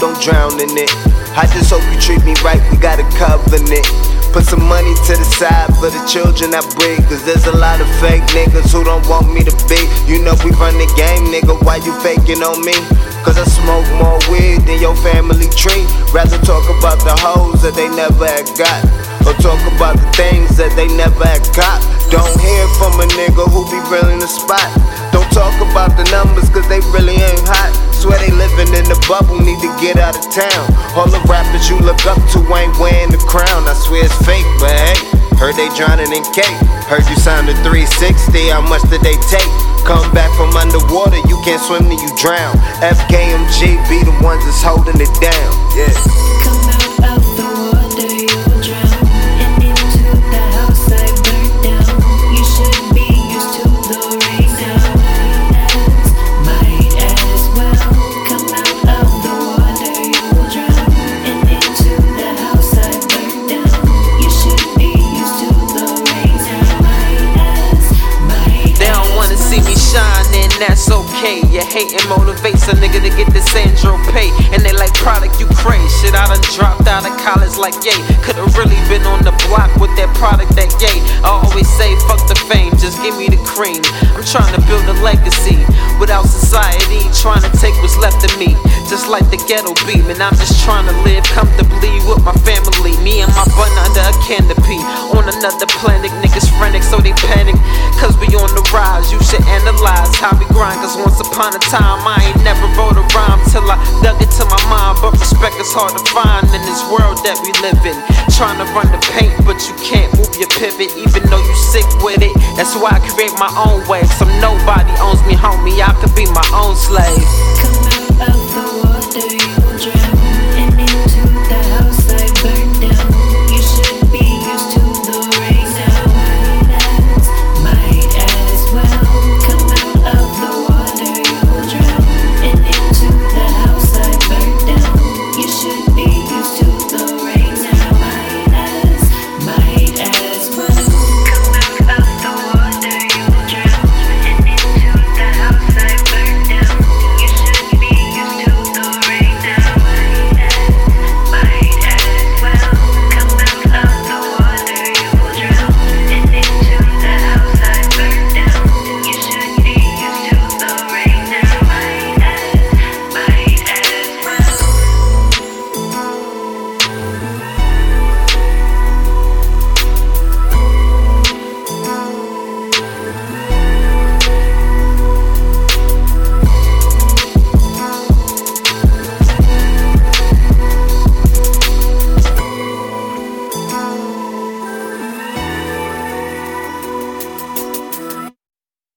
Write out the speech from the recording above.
gon' drown in it. I just hope you treat me right, we got a covenant. Put some money to the side for the children I breed. Cause there's a lot of fake niggas who don't want me to be. You know we run the game, nigga. Why you faking on me? Cause I smoke more weed than your family tree. Rather talk about the hoes that they never had got. Or talk about the things that they never had got. Don't hear from a nigga who be real in the spot. Town. All the rappers you look up to ain't wearing the crown. I swear it's fake, but hey, heard they drowning in cake. Heard you signed a 360, how much did they take? Come back from underwater, you can't swim till you drown. FKMG be the ones that's holding it down. Yeah. Shine, and that's okay. Your hating motivates a nigga to get the Sandro pay. And they like product, you crazy. Shit, I done dropped out of college like yay. Could've really been on the block with that product that yay. I always say, fuck the fame, just give me the cream. I'm trying to build a legacy without society trying to take what's left of me. Just like the ghetto beat, man, I'm just trying to live comfortably with my family. Me and my bun under a canopy. On another planet, niggas frantic, so they panic. Upon a time, I ain't never wrote a rhyme till I dug it to my mind. But respect is hard to find in this world that we live in. Trying to run the paint, but you can't move your pivot, even though you sick with it. That's why I create my own way. Some nobody owns me, homie. I could be my own slave.